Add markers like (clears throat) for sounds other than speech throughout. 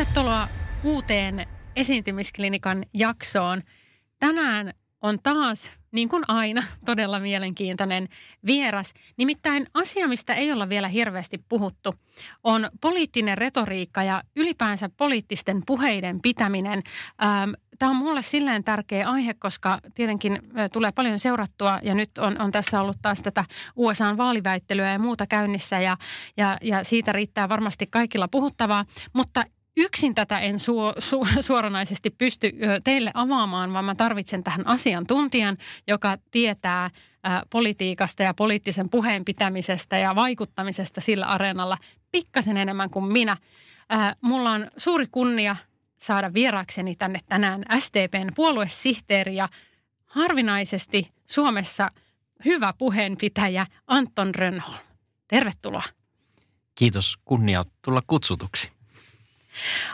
Tervetuloa uuteen esiintymisklinikan jaksoon. Tänään on taas, niin kuin aina, (laughs) todella mielenkiintoinen vieras. Nimittäin asia, mistä ei olla vielä hirveästi puhuttu, on poliittinen retoriikka ja ylipäänsä poliittisten puheiden pitäminen. Ähm, Tämä on mulle silleen tärkeä aihe, koska tietenkin tulee paljon seurattua ja nyt on, on tässä ollut taas tätä USA-vaaliväittelyä ja muuta käynnissä ja, ja, ja siitä riittää varmasti kaikilla puhuttavaa. Mutta yksin tätä en su, su, (laughs) suoranaisesti pysty teille avaamaan, vaan mä tarvitsen tähän asiantuntijan, joka tietää ä, politiikasta ja poliittisen puheen pitämisestä ja vaikuttamisesta sillä areenalla pikkasen enemmän kuin minä. Mulla on suuri kunnia saada vierakseni tänne tänään SDPn puoluesihteeri ja harvinaisesti Suomessa hyvä puheenpitäjä Anton Rönnholm. Tervetuloa. Kiitos kunnia tulla kutsutuksi.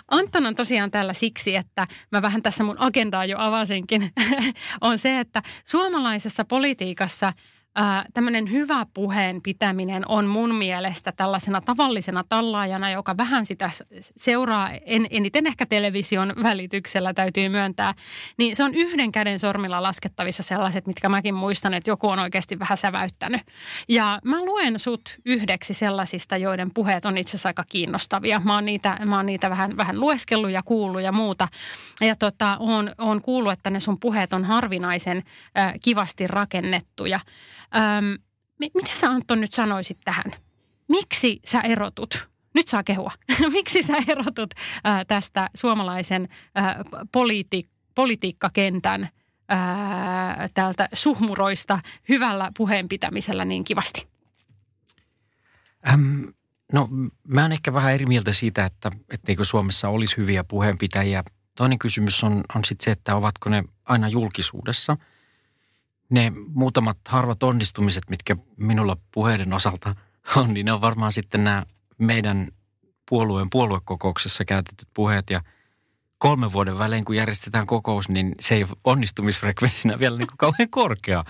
Anton on tosiaan täällä siksi, että mä vähän tässä mun agendaa jo avasinkin, (laughs) on se, että suomalaisessa politiikassa – tämmöinen hyvä puheen pitäminen on mun mielestä tällaisena tavallisena tallaajana, joka vähän sitä seuraa, en, eniten ehkä television välityksellä täytyy myöntää, niin se on yhden käden sormilla laskettavissa sellaiset, mitkä mäkin muistan, että joku on oikeasti vähän säväyttänyt. Ja mä luen sut yhdeksi sellaisista, joiden puheet on itse asiassa aika kiinnostavia. Mä oon niitä, mä oon niitä vähän, vähän lueskellut ja kuullut ja muuta. Ja tota, oon, oon kuullut, että ne sun puheet on harvinaisen äh, kivasti rakennettuja. Öm, mitä sä Anton nyt sanoisit tähän? Miksi sä erotut? Nyt saa kehua. (laughs) Miksi sä erotut tästä suomalaisen ää, politi- politiikkakentän ää, täältä suhmuroista hyvällä puheenpitämisellä niin kivasti? Äm, no mä oon ehkä vähän eri mieltä siitä, että etteikö Suomessa olisi hyviä puheenpitäjiä. Toinen kysymys on, on sitten se, että ovatko ne aina julkisuudessa – ne muutamat harvat onnistumiset, mitkä minulla puheiden osalta on, niin ne on varmaan sitten nämä meidän puolueen puoluekokouksessa käytetyt puheet ja kolmen vuoden välein, kun järjestetään kokous, niin se ei onnistumisfrekvenssinä vielä niin kuin kauhean korkea.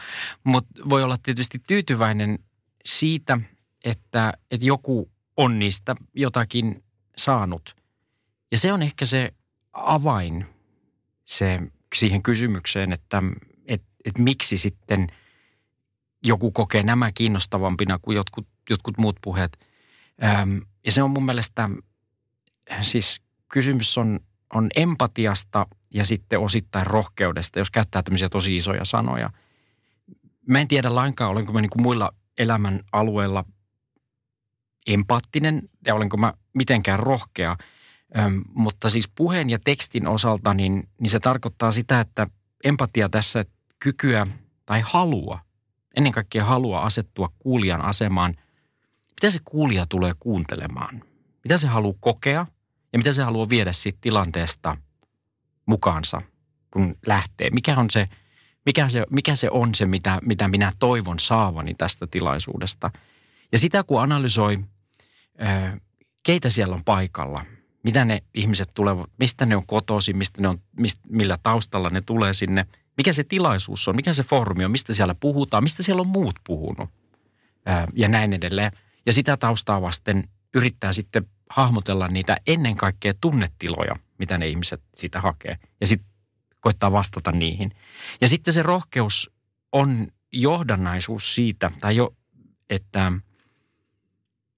Mutta voi olla tietysti tyytyväinen siitä, että, että joku on niistä jotakin saanut. Ja se on ehkä se avain se, siihen kysymykseen, että että miksi sitten joku kokee nämä kiinnostavampina kuin jotkut, jotkut muut puheet. Ähm, ja se on mun mielestä, siis kysymys on, on empatiasta ja sitten osittain rohkeudesta, jos käyttää tämmöisiä tosi isoja sanoja. Mä en tiedä lainkaan, olenko mä niin kuin muilla elämän alueilla empaattinen ja olenko mä mitenkään rohkea. Ähm, mutta siis puheen ja tekstin osalta, niin, niin se tarkoittaa sitä, että empatia tässä, kykyä tai halua, ennen kaikkea halua asettua kuulijan asemaan, mitä se kuulija tulee kuuntelemaan, mitä se haluaa kokea ja mitä se haluaa viedä siitä tilanteesta mukaansa, kun lähtee. Mikä on se, mikä se, mikä se on se, mitä, mitä minä toivon saavani tästä tilaisuudesta. Ja sitä kun analysoi, keitä siellä on paikalla, mitä ne ihmiset tulevat, mistä ne on kotosi, mistä ne on, mistä, millä taustalla ne tulee sinne – mikä se tilaisuus on, mikä se foorumi on, mistä siellä puhutaan, mistä siellä on muut puhunut ja näin edelleen. Ja sitä taustaa vasten yrittää sitten hahmotella niitä ennen kaikkea tunnetiloja, mitä ne ihmiset sitä hakee. Ja sitten koittaa vastata niihin. Ja sitten se rohkeus on johdannaisuus siitä, tai jo, että,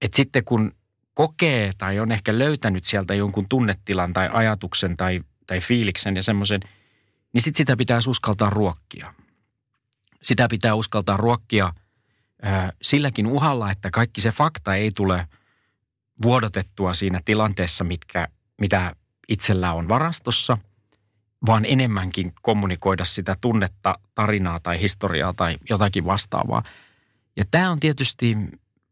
että sitten kun kokee tai on ehkä löytänyt sieltä jonkun tunnetilan tai ajatuksen tai, tai fiiliksen ja semmoisen – niin sit sitä pitää uskaltaa ruokkia. Sitä pitää uskaltaa ruokkia ää, silläkin uhalla, että kaikki se fakta ei tule vuodotettua siinä tilanteessa, mitkä, mitä itsellä on varastossa, vaan enemmänkin kommunikoida sitä tunnetta, tarinaa tai historiaa tai jotakin vastaavaa. Ja tämä on tietysti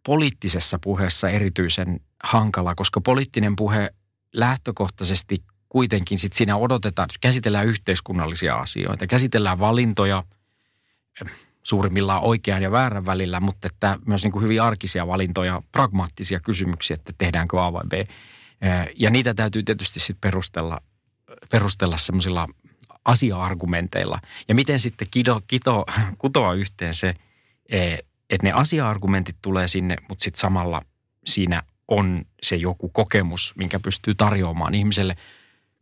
poliittisessa puheessa erityisen hankala, koska poliittinen puhe lähtökohtaisesti kuitenkin sit siinä odotetaan, käsitellään yhteiskunnallisia asioita, käsitellään valintoja suurimmillaan oikean ja väärän välillä, mutta että myös niin kuin hyvin arkisia valintoja, pragmaattisia kysymyksiä, että tehdäänkö A vai B. Ja niitä täytyy tietysti sitten perustella, perustella semmoisilla asia-argumenteilla. Ja miten sitten kido, kito, kutoa yhteen se, että ne asia-argumentit tulee sinne, mutta sitten samalla siinä on se joku kokemus, minkä pystyy tarjoamaan ihmiselle.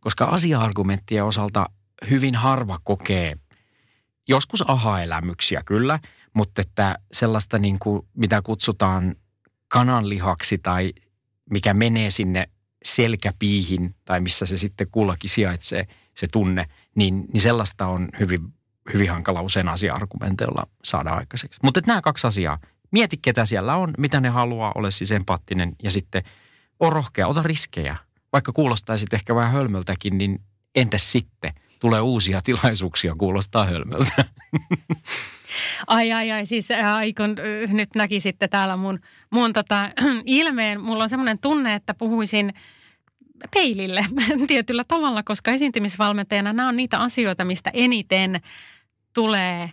Koska asia-argumenttien osalta hyvin harva kokee, joskus aha-elämyksiä kyllä, mutta että sellaista niin kuin, mitä kutsutaan kananlihaksi tai mikä menee sinne selkäpiihin tai missä se sitten kullakin sijaitsee se tunne, niin, niin sellaista on hyvin, hyvin hankala usein asia-argumenteilla saada aikaiseksi. Mutta nämä kaksi asiaa, mieti ketä siellä on, mitä ne haluaa, ole siis empaattinen ja sitten on rohkea, ota riskejä. Vaikka kuulostaisit ehkä vähän hölmöltäkin, niin entäs sitten? Tulee uusia tilaisuuksia kuulostaa hölmöltä. (laughs) Ai ai ai, siis ai kun nyt näkisitte täällä mun, mun tota, (clears throat) ilmeen. Mulla on semmoinen tunne, että puhuisin peilille (laughs) tietyllä tavalla, koska esiintymisvalmentajana nämä on niitä asioita, mistä eniten tulee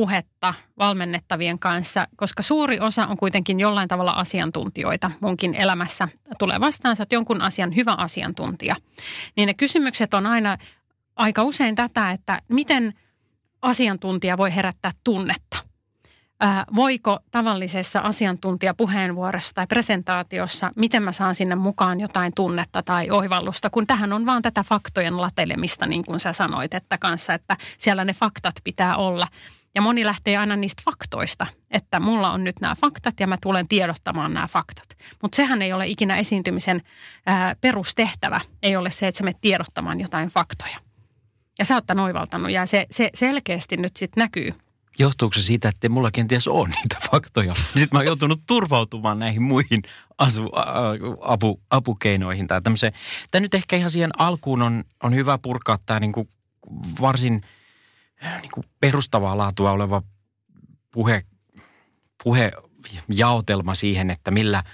puhetta valmennettavien kanssa, koska suuri osa on kuitenkin jollain tavalla asiantuntijoita munkin elämässä. Tulee vastaan, että jonkun asian hyvä asiantuntija. Niin ne kysymykset on aina aika usein tätä, että miten asiantuntija voi herättää tunnetta – ää, voiko tavallisessa asiantuntijapuheenvuorossa tai presentaatiossa, miten mä saan sinne mukaan jotain tunnetta tai oivallusta, kun tähän on vaan tätä faktojen latelemista, niin kuin sä sanoit, että kanssa, että siellä ne faktat pitää olla. Ja moni lähtee aina niistä faktoista, että mulla on nyt nämä faktat ja mä tulen tiedottamaan nämä faktat. Mutta sehän ei ole ikinä esiintymisen ää, perustehtävä, ei ole se, että sä menet tiedottamaan jotain faktoja. Ja sä oot tämän oivaltanut ja se, se selkeästi nyt sitten näkyy Johtuuko se siitä, että mulla kenties ole niitä faktoja? Sitten mä oon joutunut turvautumaan näihin muihin asu, apu, apukeinoihin tai tämmöiseen. Tämä nyt ehkä ihan siihen alkuun on, on hyvä purkaa tämä niin kuin varsin niin kuin perustavaa laatua oleva puhe, puhejaotelma siihen, että millä,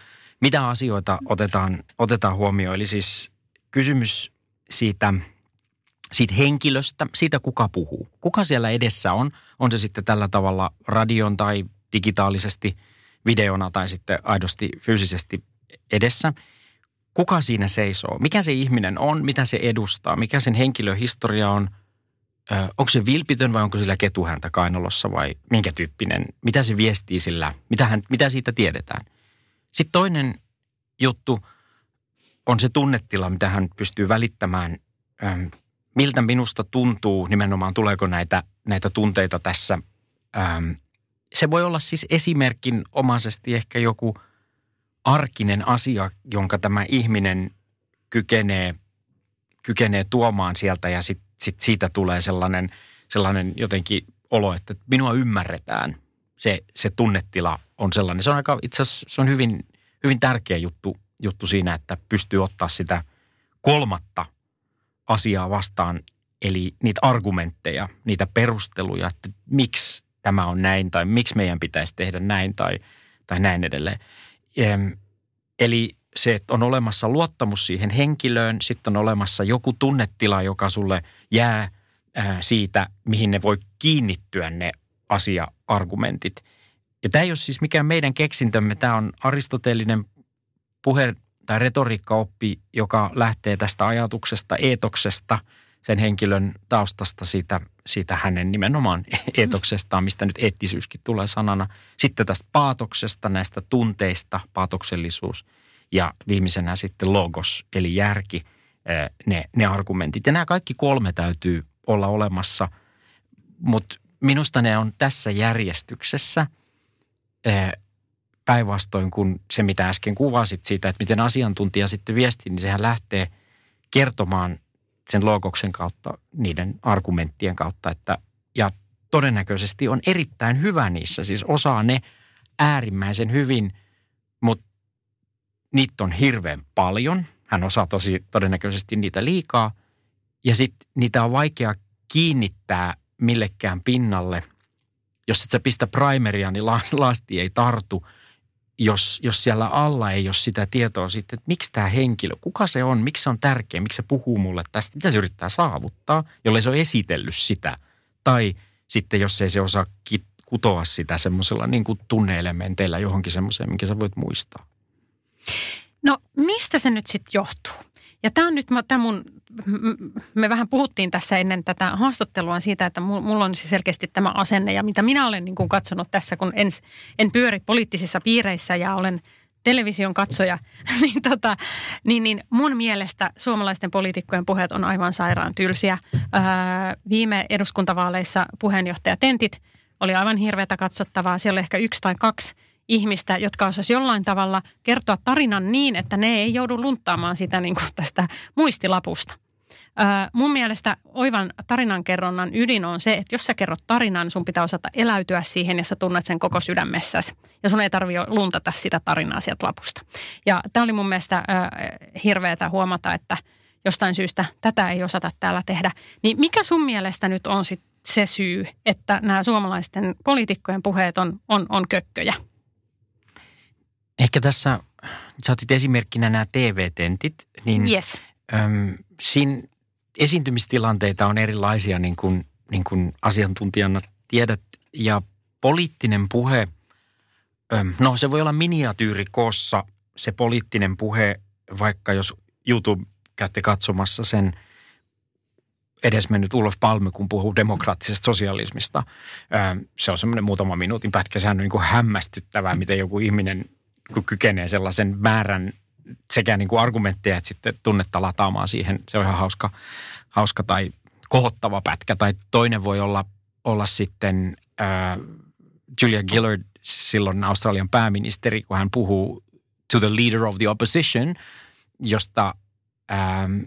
mitä asioita otetaan, otetaan huomioon. Eli siis kysymys siitä – siitä henkilöstä, siitä kuka puhuu. Kuka siellä edessä on, on se sitten tällä tavalla radion tai digitaalisesti videona tai sitten aidosti fyysisesti edessä. Kuka siinä seisoo? Mikä se ihminen on? Mitä se edustaa? Mikä sen henkilöhistoria on? Onko se vilpitön vai onko sillä ketuhäntä kainalossa vai minkä tyyppinen? Mitä se viestii sillä? Mitä, hän, mitä siitä tiedetään? Sitten toinen juttu on se tunnetila, mitä hän pystyy välittämään miltä minusta tuntuu nimenomaan, tuleeko näitä, näitä tunteita tässä. Se voi olla siis esimerkin omaisesti ehkä joku arkinen asia, jonka tämä ihminen kykenee, kykenee tuomaan sieltä ja sitten sit siitä tulee sellainen, sellainen jotenkin olo, että minua ymmärretään. Se, se tunnetila on sellainen. Se on aika, itse asiassa se on hyvin, hyvin tärkeä juttu, juttu siinä, että pystyy ottaa sitä kolmatta asiaa vastaan, eli niitä argumentteja, niitä perusteluja, että miksi tämä on näin tai miksi meidän pitäisi tehdä näin tai, tai näin edelleen. Eli se, että on olemassa luottamus siihen henkilöön, sitten on olemassa joku tunnetila, joka sulle jää siitä, mihin ne voi kiinnittyä ne asia-argumentit. Ja tämä ei ole siis mikään meidän keksintömme, tämä on aristoteellinen puhe tai retoriikkaoppi, joka lähtee tästä ajatuksesta, eetoksesta, sen henkilön taustasta, siitä, siitä hänen nimenomaan (laughs) eetoksestaan, mistä nyt eettisyyskin tulee sanana. Sitten tästä paatoksesta, näistä tunteista, paatoksellisuus ja viimeisenä sitten logos, eli järki, ne, ne argumentit. Ja nämä kaikki kolme täytyy olla olemassa, mutta minusta ne on tässä järjestyksessä päinvastoin kuin se, mitä äsken kuvasit siitä, että miten asiantuntija sitten viestii, niin sehän lähtee kertomaan sen logoksen kautta, niiden argumenttien kautta, että ja todennäköisesti on erittäin hyvä niissä, siis osaa ne äärimmäisen hyvin, niitä on hirveän paljon. Hän osaa tosi todennäköisesti niitä liikaa ja sitten niitä on vaikea kiinnittää millekään pinnalle. Jos et sä pistä primeria, niin (laughs) lasti ei tartu – jos, jos siellä alla ei ole sitä tietoa siitä, että miksi tämä henkilö, kuka se on, miksi se on tärkeä, miksi se puhuu mulle tästä, mitä se yrittää saavuttaa, jollei se ole esitellyt sitä. Tai sitten jos ei se osaa kutoa sitä semmoisella niin kuin tunneelementeillä johonkin semmoiseen, minkä sä voit muistaa. No mistä se nyt sitten johtuu? Ja tämä on nyt tämä mun, me vähän puhuttiin tässä ennen tätä haastattelua siitä, että mulla on siis selkeästi tämä asenne ja mitä minä olen niin kuin katsonut tässä, kun en, en pyöri poliittisissa piireissä ja olen television katsoja, (laughs) niin, tota, niin, niin mun mielestä suomalaisten poliitikkojen puheet on aivan sairaan tylsiä. Öö, viime eduskuntavaaleissa puheenjohtajatentit oli aivan hirveätä katsottavaa. Siellä oli ehkä yksi tai kaksi ihmistä, jotka osasivat jollain tavalla kertoa tarinan niin, että ne ei joudu lunttaamaan sitä niin kuin tästä muistilapusta. Öö, mun mielestä oivan tarinankerronnan ydin on se, että jos sä kerrot tarinan, sun pitää osata eläytyä siihen ja sä tunnet sen koko sydämessäsi. Ja sun ei tarvitse luntata sitä tarinaa sieltä lapusta. Ja tämä oli mun mielestä hirveätä huomata, että jostain syystä tätä ei osata täällä tehdä. Niin mikä sun mielestä nyt on sit se syy, että nämä suomalaisten poliitikkojen puheet on, on, on kökköjä? Ehkä tässä, sä otit esimerkkinä nämä TV-tentit, niin yes. äm, siinä esiintymistilanteita on erilaisia, niin kuin, niin kuin asiantuntijana tiedät. Ja poliittinen puhe, äm, no se voi olla miniatyyrikossa se poliittinen puhe, vaikka jos YouTube käytte katsomassa sen edesmennyt Ulof Palme, kun puhuu demokraattisesta sosialismista. Se on semmoinen muutama minuutin pätkä. Sehän on niin kuin hämmästyttävää, miten joku ihminen kun kykenee sellaisen määrän sekä niin kuin argumentteja että sitten tunnetta lataamaan siihen. Se on ihan hauska, hauska tai kohottava pätkä. Tai toinen voi olla, olla sitten äh, Julia Gillard, silloin Australian pääministeri, kun hän puhuu to the leader of the opposition, josta, ähm,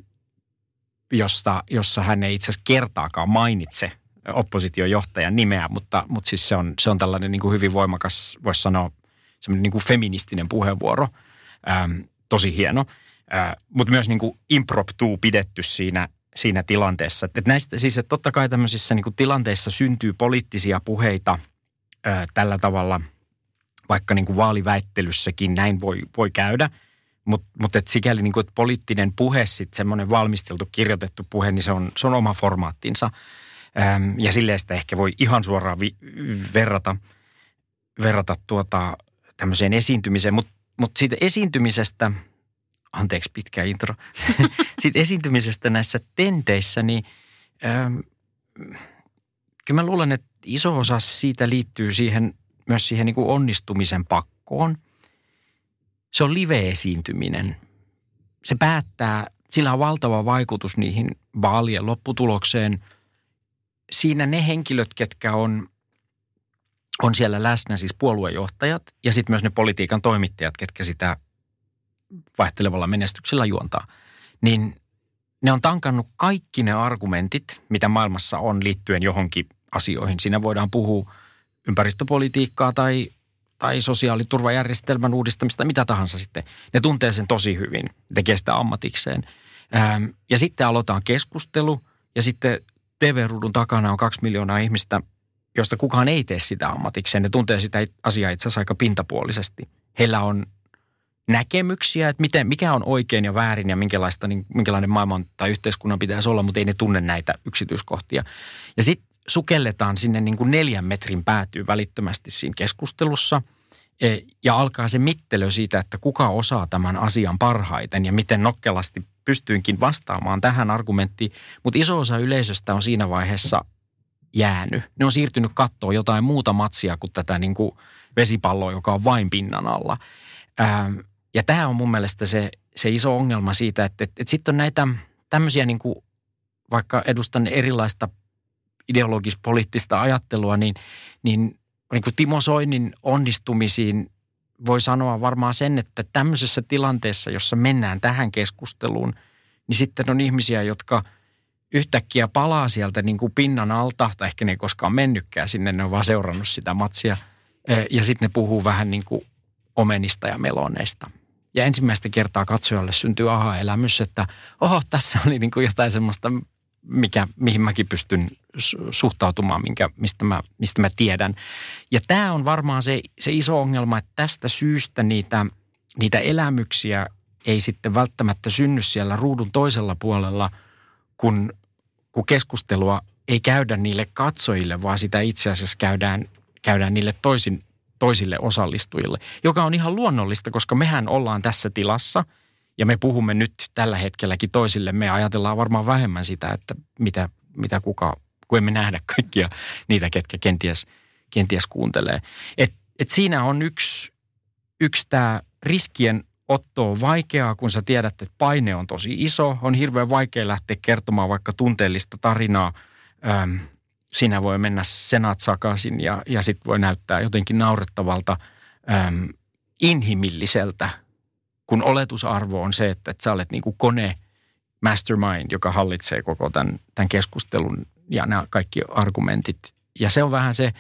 josta, jossa hän ei itse asiassa kertaakaan mainitse oppositiojohtajan nimeä, mutta, mutta siis se on, se on tällainen niin kuin hyvin voimakas, voisi sanoa, semmoinen niin kuin feministinen puheenvuoro. Ähm, tosi hieno. Äh, mutta myös niin kuin impromptuu pidetty siinä, siinä tilanteessa. Et näistä, siis että totta kai tämmöisissä niin kuin tilanteissa syntyy poliittisia puheita äh, tällä tavalla, vaikka niin kuin vaaliväittelyssäkin näin voi, voi käydä. Mutta mut et sikäli niin kuin, että poliittinen puhe, sitten semmoinen valmisteltu, kirjoitettu puhe, niin se on, se on oma formaattinsa. Ähm, ja silleen sitä ehkä voi ihan suoraan vi- verrata, verrata tuota, tämmöiseen esiintymiseen, mutta mut siitä esiintymisestä, anteeksi pitkä intro, (laughs) siitä esiintymisestä näissä tenteissä, niin ähm, kyllä mä luulen, että iso osa siitä liittyy siihen, myös siihen niin kuin onnistumisen pakkoon. Se on live-esiintyminen. Se päättää, sillä on valtava vaikutus niihin vaalien lopputulokseen. Siinä ne henkilöt, ketkä on on siellä läsnä siis puoluejohtajat ja sitten myös ne politiikan toimittajat, ketkä sitä vaihtelevalla menestyksellä juontaa. Niin ne on tankannut kaikki ne argumentit, mitä maailmassa on liittyen johonkin asioihin. Siinä voidaan puhua ympäristöpolitiikkaa tai, tai sosiaaliturvajärjestelmän uudistamista, mitä tahansa sitten. Ne tuntee sen tosi hyvin, tekee sitä ammatikseen. Ähm, ja sitten aloitetaan keskustelu ja sitten TV-ruudun takana on kaksi miljoonaa ihmistä – josta kukaan ei tee sitä ammatikseen. Ne tuntee sitä asiaa itse asiassa aika pintapuolisesti. Heillä on näkemyksiä, että miten, mikä on oikein ja väärin ja minkälaista, niin, minkälainen maailman tai yhteiskunnan pitäisi olla, mutta ei ne tunne näitä yksityiskohtia. Ja sitten sukelletaan sinne niin kuin neljän metrin päätyy välittömästi siinä keskustelussa e, ja alkaa se mittelö siitä, että kuka osaa tämän asian parhaiten ja miten nokkelasti pystyinkin vastaamaan tähän argumenttiin. Mutta iso osa yleisöstä on siinä vaiheessa jäänyt. Ne on siirtynyt kattoon jotain muuta matsia kuin tätä niin kuin vesipalloa, joka on vain pinnan alla. Ähm, ja tämä on mun mielestä se, se iso ongelma siitä, että, että, että sitten on näitä tämmöisiä niin kuin, vaikka edustan erilaista ideologis-poliittista ajattelua, niin, niin, niin kuin Timo Soinin onnistumisiin voi sanoa varmaan sen, että tämmöisessä tilanteessa, jossa mennään tähän keskusteluun, niin sitten on ihmisiä, jotka – yhtäkkiä palaa sieltä niin kuin pinnan alta, tai ehkä ne ei koskaan mennytkään sinne, ne on vaan seurannut sitä matsia. Ja sitten ne puhuu vähän niin kuin omenista ja meloneista. Ja ensimmäistä kertaa katsojalle syntyy aha-elämys, että oho, tässä oli niin kuin jotain semmoista mikä, mihin mäkin pystyn suhtautumaan, minkä, mistä, mä, mistä mä tiedän. Ja tämä on varmaan se, se iso ongelma, että tästä syystä niitä, niitä elämyksiä ei sitten välttämättä synny siellä ruudun toisella puolella, kun, kun keskustelua ei käydä niille katsojille, vaan sitä itse asiassa käydään, käydään niille toisin, toisille osallistujille, joka on ihan luonnollista, koska mehän ollaan tässä tilassa ja me puhumme nyt tällä hetkelläkin toisille. Me ajatellaan varmaan vähemmän sitä, että mitä, mitä kuka, kun emme nähdä kaikkia niitä, ketkä kenties, kenties kuuntelee. Et, et siinä on yksi, yksi tämä riskien otto on vaikeaa, kun sä tiedät, että paine on tosi iso. On hirveän vaikea lähteä kertomaan vaikka tunteellista tarinaa. Öm, siinä voi mennä senat sakaisin ja, ja sitten voi näyttää jotenkin naurettavalta, äm, inhimilliseltä, kun oletusarvo on se, että, että sä olet niin kuin kone mastermind, joka hallitsee koko tämän, tämän keskustelun ja nämä kaikki argumentit. Ja se on vähän se,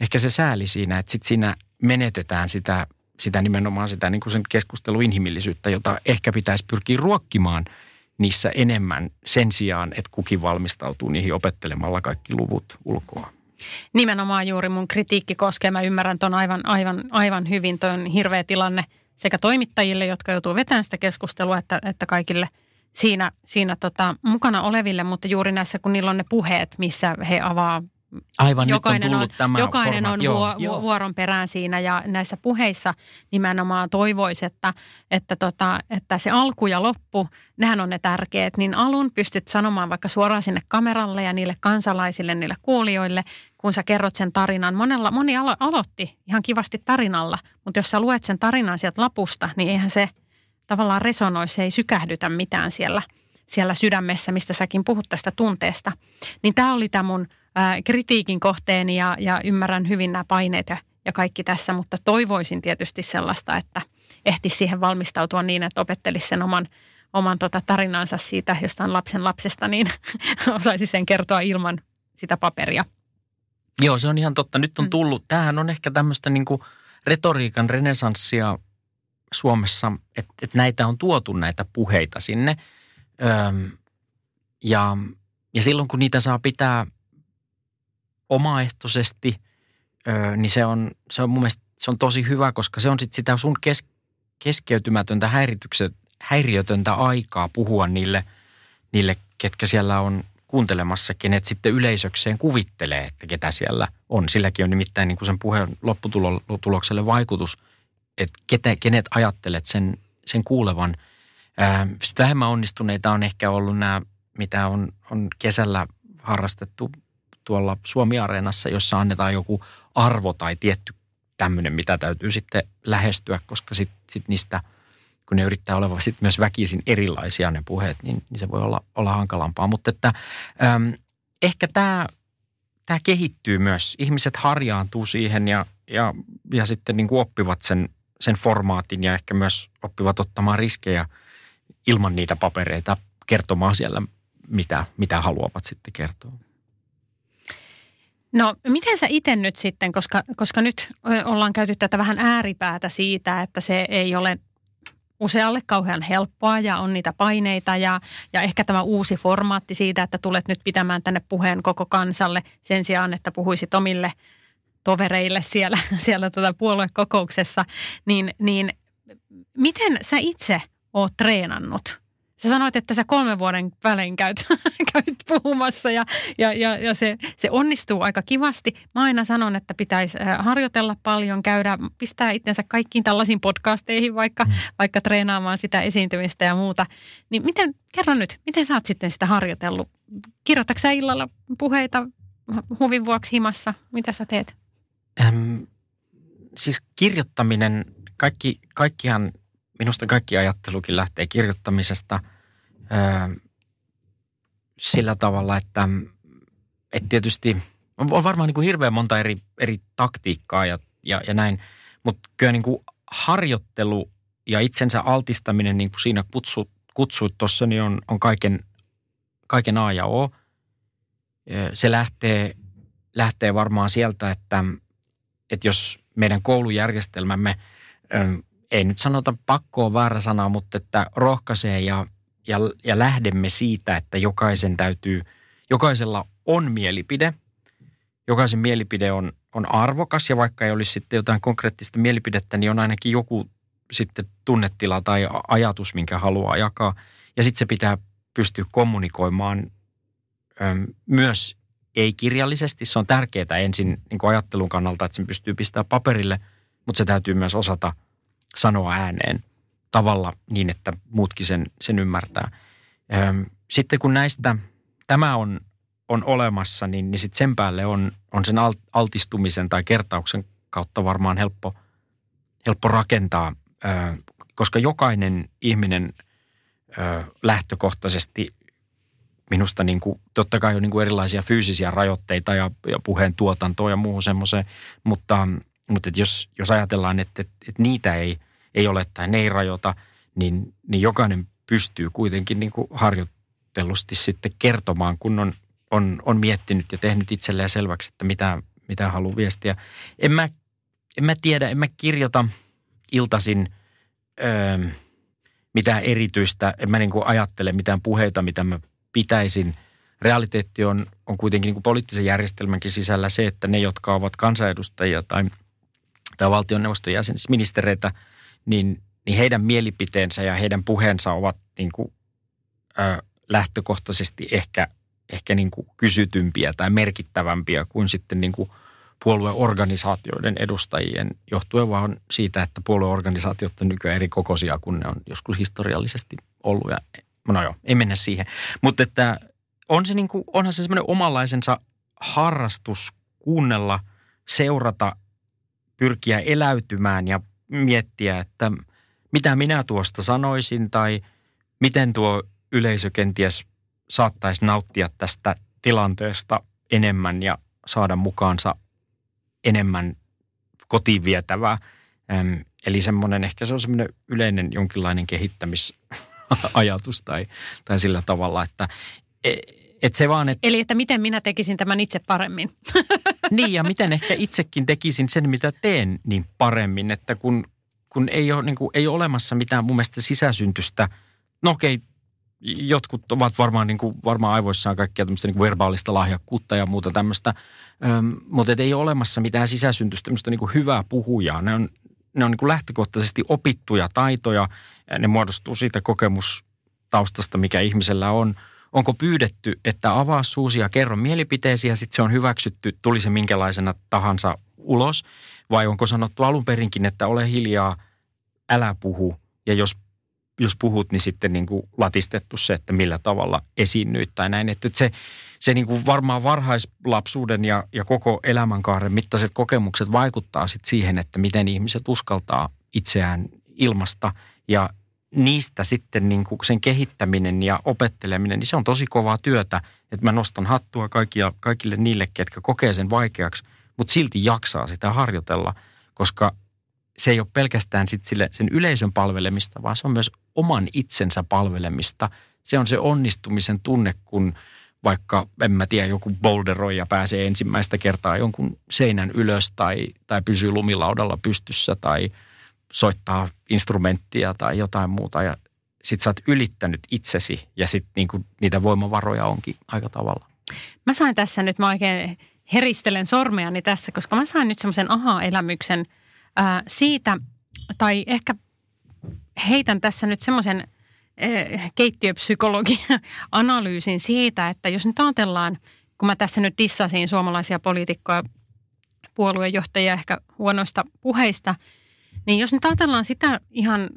ehkä se sääli siinä, että sitten siinä menetetään sitä, sitä nimenomaan sitä niin kuin sen keskustelun inhimillisyyttä, jota ehkä pitäisi pyrkiä ruokkimaan – niissä enemmän sen sijaan, että kukin valmistautuu niihin opettelemalla kaikki luvut ulkoa. Nimenomaan juuri mun kritiikki koskee. Mä ymmärrän ton aivan, aivan, aivan hyvin. Toi on hirveä tilanne sekä toimittajille, jotka joutuu vetämään sitä keskustelua, että, että kaikille siinä, siinä tota, mukana oleville. Mutta juuri näissä, kun niillä on ne puheet, missä he avaa Aivan, jokainen nyt on tullut on, tämä Jokainen format. on joo, vuo, joo. vuoron perään siinä ja näissä puheissa nimenomaan toivoisi, että, että, tota, että se alku ja loppu, nehän on ne tärkeät. Niin alun pystyt sanomaan vaikka suoraan sinne kameralle ja niille kansalaisille, niille kuulijoille, kun sä kerrot sen tarinan. Monella, moni alo, aloitti ihan kivasti tarinalla, mutta jos sä luet sen tarinan sieltä lapusta, niin eihän se tavallaan resonoi, se ei sykähdytä mitään siellä, siellä sydämessä, mistä säkin puhut tästä tunteesta. Niin tämä oli tämä mun – ää, kritiikin kohteeni ja, ja ymmärrän hyvin nämä paineet ja, ja kaikki tässä, mutta toivoisin tietysti sellaista, että ehtisi siihen valmistautua niin, että opettelisi sen oman, oman tota tarinansa siitä jostain lapsen lapsesta, niin (laughs) osaisi sen kertoa ilman sitä paperia. Joo, se on ihan totta. Nyt on tullut, tämähän on ehkä tämmöistä niin kuin retoriikan renesanssia Suomessa, että, että näitä on tuotu näitä puheita sinne. Öm, ja, ja silloin kun niitä saa pitää omaehtoisesti, niin se on, se on mun mielestä se on tosi hyvä, koska se on sit sitä sun kes, keskeytymätöntä häiriötöntä aikaa puhua niille, niille, ketkä siellä on kuuntelemassa, kenet sitten yleisökseen kuvittelee, että ketä siellä on. Silläkin on nimittäin niin kuin sen puheen lopputulokselle vaikutus, että ketä, kenet ajattelet sen, sen kuulevan. Sitten vähemmän onnistuneita on ehkä ollut nämä, mitä on, on kesällä harrastettu tuolla Suomi-areenassa, jossa annetaan joku arvo tai tietty tämmöinen, mitä täytyy sitten lähestyä, koska sitten sit niistä, kun ne yrittää olla sitten myös väkisin erilaisia ne puheet, niin, niin se voi olla, olla hankalampaa. Mutta että äm, ehkä tämä tämä kehittyy myös. Ihmiset harjaantuu siihen ja, ja, ja sitten niin kuin oppivat sen, sen formaatin ja ehkä myös oppivat ottamaan riskejä ilman niitä papereita kertomaan siellä, mitä, mitä haluavat sitten kertoa. No miten sä itse nyt sitten, koska, koska nyt ollaan käyty tätä vähän ääripäätä siitä, että se ei ole usealle kauhean helppoa ja on niitä paineita ja, ja ehkä tämä uusi formaatti siitä, että tulet nyt pitämään tänne puheen koko kansalle sen sijaan, että puhuisit omille tovereille siellä, (laughs) siellä tätä puoluekokouksessa, niin, niin miten sä itse oot treenannut Sä sanoit, että sä kolmen vuoden välein käyt, (laughs) käyt puhumassa ja, ja, ja, ja se, se onnistuu aika kivasti. Mä aina sanon, että pitäisi äh, harjoitella paljon, käydä, pistää itsensä kaikkiin tällaisiin podcasteihin vaikka, mm. vaikka treenaamaan sitä esiintymistä ja muuta. Niin miten, kerro nyt, miten sä oot sitten sitä harjoitellut? Kirjoitatko sä illalla puheita huvin vuoksi himassa? Mitä sä teet? Ähm, siis kirjoittaminen, kaikki, kaikkihan minusta kaikki ajattelukin lähtee kirjoittamisesta ö, sillä tavalla, että, että tietysti on varmaan niin kuin hirveän monta eri, eri taktiikkaa ja, ja, ja näin, mutta kyllä niin kuin harjoittelu ja itsensä altistaminen, niin kuin siinä kutsut, kutsuit tuossa, niin on, on kaiken, kaiken A ja O. Se lähtee, lähtee varmaan sieltä, että, että jos meidän koulujärjestelmämme ei nyt sanota pakkoa väärä sana, mutta että rohkaisee ja, ja, ja lähdemme siitä, että jokaisen täytyy jokaisella on mielipide. Jokaisen mielipide on, on arvokas ja vaikka ei olisi sitten jotain konkreettista mielipidettä, niin on ainakin joku sitten tunnetila tai ajatus, minkä haluaa jakaa. Ja sitten se pitää pystyä kommunikoimaan ö, myös ei-kirjallisesti. Se on tärkeää ensin niin ajattelun kannalta, että sen pystyy pistämään paperille, mutta se täytyy myös osata sanoa ääneen tavalla niin, että muutkin sen, sen ymmärtää. Sitten kun näistä tämä on, on olemassa, niin, niin sitten sen päälle on, on sen altistumisen tai kertauksen kautta varmaan helppo, helppo rakentaa, koska jokainen ihminen lähtökohtaisesti minusta niin kuin, totta kai on niin kuin erilaisia fyysisiä rajoitteita ja, ja puheen tuotantoa ja muuhun semmoiseen, mutta, mutta että jos, jos ajatellaan, että, että, että niitä ei, ei ole tai ne ei rajoita, niin, niin jokainen pystyy kuitenkin niin kuin harjoittelusti sitten kertomaan, kun on, on, on miettinyt ja tehnyt itselleen selväksi, että mitä, mitä haluaa viestiä. En mä, en mä tiedä, en mä kirjoita iltasin öö, mitään erityistä, en mä niin kuin ajattele mitään puheita, mitä mä pitäisin. Realiteetti on, on kuitenkin niin kuin poliittisen järjestelmänkin sisällä se, että ne, jotka ovat kansanedustajia tai, tai valtioneuvoston jäseniä, ministereitä, niin, niin heidän mielipiteensä ja heidän puheensa ovat niin kuin, ö, lähtökohtaisesti ehkä, ehkä niin kuin kysytympiä tai merkittävämpiä kuin sitten niin kuin puolueorganisaatioiden edustajien johtuen vaan siitä, että puolueorganisaatiot on nykyään eri kokoisia kuin ne on joskus historiallisesti ollut. Ja, no joo, ei mennä siihen. Mutta että on se niin kuin, onhan se semmoinen omanlaisensa harrastus kuunnella, seurata, pyrkiä eläytymään ja miettiä, että mitä minä tuosta sanoisin tai miten tuo yleisö kenties saattaisi nauttia tästä tilanteesta enemmän ja saada mukaansa enemmän kotiin vietävää. Eli semmoinen, ehkä se on semmoinen yleinen jonkinlainen kehittämisajatus tai, tai sillä tavalla, että e, et se vaan, et, Eli että miten minä tekisin tämän itse paremmin. (laughs) niin ja miten ehkä itsekin tekisin sen, mitä teen niin paremmin, että kun, kun ei, ole, niin kuin, ei ole olemassa mitään mun mielestä sisäsyntystä, no okei, jotkut ovat varmaan, niin kuin, varmaan aivoissaan kaikkea tämmöistä niin kuin verbaalista lahjakkuutta ja muuta tämmöistä, Öm, mutta ei ole olemassa mitään sisäsyntystä tämmöistä niin kuin hyvää puhujaa. Ne on, ne on niin kuin lähtökohtaisesti opittuja taitoja, ne muodostuu siitä kokemustaustasta, mikä ihmisellä on. Onko pyydetty, että avaa suusi ja kerro mielipiteesi ja sitten se on hyväksytty, tuli se minkälaisena tahansa ulos? Vai onko sanottu alun perinkin, että ole hiljaa, älä puhu ja jos jos puhut, niin sitten niin kuin latistettu se, että millä tavalla esiinnyit tai näin. Että se, se niin kuin varmaan varhaislapsuuden ja, ja koko elämänkaaren mittaiset kokemukset vaikuttaa sitten siihen, että miten ihmiset uskaltaa itseään ilmasta ja niistä sitten niin kuin sen kehittäminen ja opetteleminen, niin se on tosi kovaa työtä. Että mä nostan hattua kaikkia, kaikille niille, ketkä kokee sen vaikeaksi, mutta silti jaksaa sitä harjoitella, koska se ei ole pelkästään sit sille, sen yleisön palvelemista, vaan se on myös oman itsensä palvelemista. Se on se onnistumisen tunne, kun vaikka, en mä tiedä, joku boulderoi ja pääsee ensimmäistä kertaa jonkun seinän ylös tai, tai pysyy lumilaudalla pystyssä tai soittaa instrumenttia tai jotain muuta ja sit sä oot ylittänyt itsesi ja sit niinku niitä voimavaroja onkin aika tavalla. Mä sain tässä nyt, mä oikein heristelen sormeani tässä, koska mä sain nyt semmoisen aha-elämyksen – ää, siitä, tai ehkä heitän tässä nyt semmoisen keittiöpsykologian analyysin siitä, että jos nyt ajatellaan, kun mä tässä nyt dissasin suomalaisia poliitikkoja, puoluejohtajia ehkä huonoista puheista, niin jos nyt ajatellaan sitä ihan,